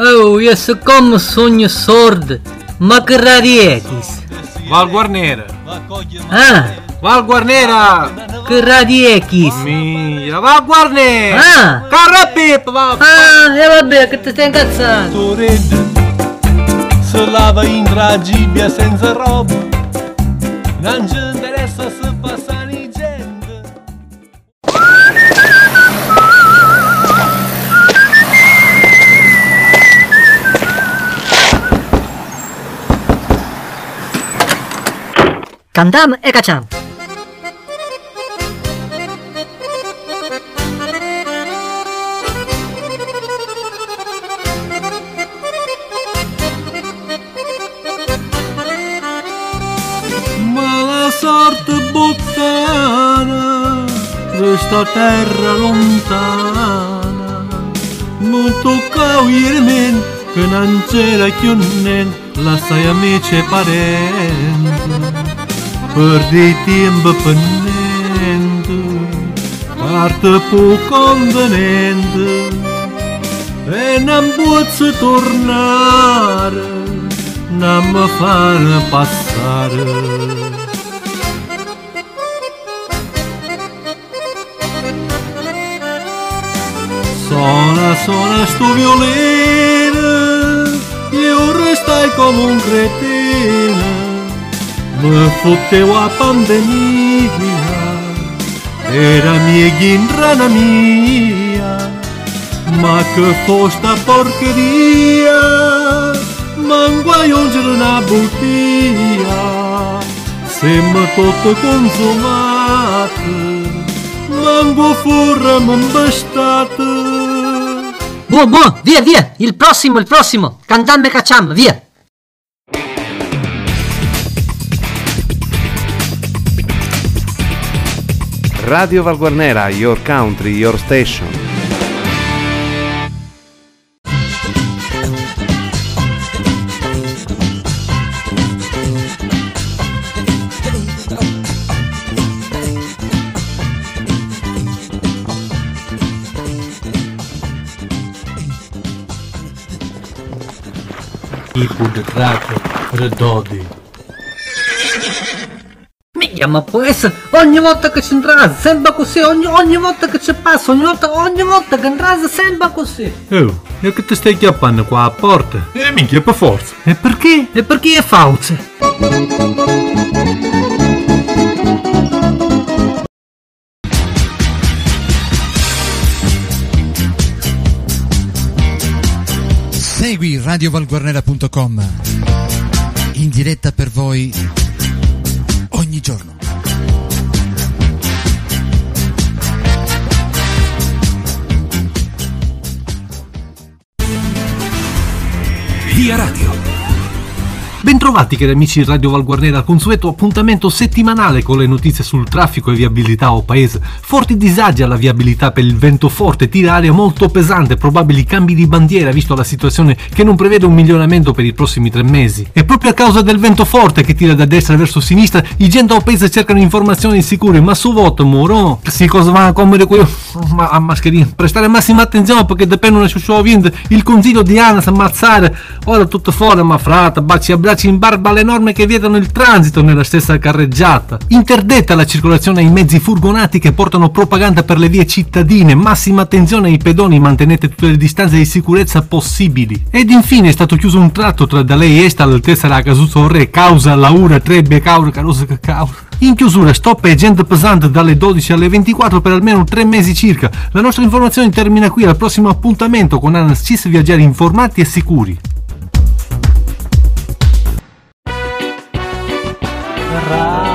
Oh, eu se como sonho sordo, ma que radietis. É Valguarneira. Ah. Valguarneira. Que radietis. É Mira, Valguarneira. Ah. Carrapipa, Val. Ah, é ela bem, que te tem caçado. Torede. Se lava in ragibia senza roba. Nange ガンダムエカちゃん。sorte botana desta terra lontana non tocca irmen che non c'era chi un nen la sai amici e Perdi tempo pendente, parte por convenente, e não pode se tornar, não me fará passar. Sola, sola estou e eu restai como um cretino. Mi fottevo a pandemia era mia ghindrana mia ma che fosta porcheria manguaio una bottiglia sembra tutto consumato mango furra m'embastate Buon, buon, via, via. Il prossimo, il prossimo. Candam e cacciam, via. Radio Valguarnera, your country, your station. Tipo de traque, redodi. Minchia, ma può essere ogni volta che ci entrate, sembra così, ogni, ogni volta che ci passa, ogni volta, ogni volta che entrate sembra così. Oh, e che ti stai chiappando qua a porta? E minchia, per forza. E perché? E perché è falso? Segui radiovalguarnera.com in diretta per voi ogni giorno. Bentrovati cari amici di Radio Valguarnera al consueto appuntamento settimanale con le notizie sul traffico e viabilità o paese. Forti disagi alla viabilità per il vento forte, tira aria molto pesante, probabili cambi di bandiera visto la situazione che non prevede un miglioramento per i prossimi tre mesi. E proprio a causa del vento forte che tira da destra verso sinistra, i gente al paese cercano informazioni sicure, ma su voto moro, si cosa va a comere qui? Ma a mascherina, prestare massima attenzione perché dipende da ciò vento, il consiglio di Anna ammazzare, ora tutto fuori, ma frata, baci e abbracci in barba alle norme che vietano il transito nella stessa carreggiata. Interdetta la circolazione ai mezzi furgonati che portano propaganda per le vie cittadine. Massima attenzione ai pedoni, mantenete tutte le distanze di sicurezza possibili. Ed infine è stato chiuso un tratto tra da lei e Est all'altezza della Casuso Re, causa Laura Trebbia Cauro Carosa Cacao. In chiusura, stop e gente pesante dalle 12 alle 24 per almeno tre mesi circa. La nostra informazione termina qui al prossimo appuntamento con Anas Cis Viaggiare informati e sicuri. Radio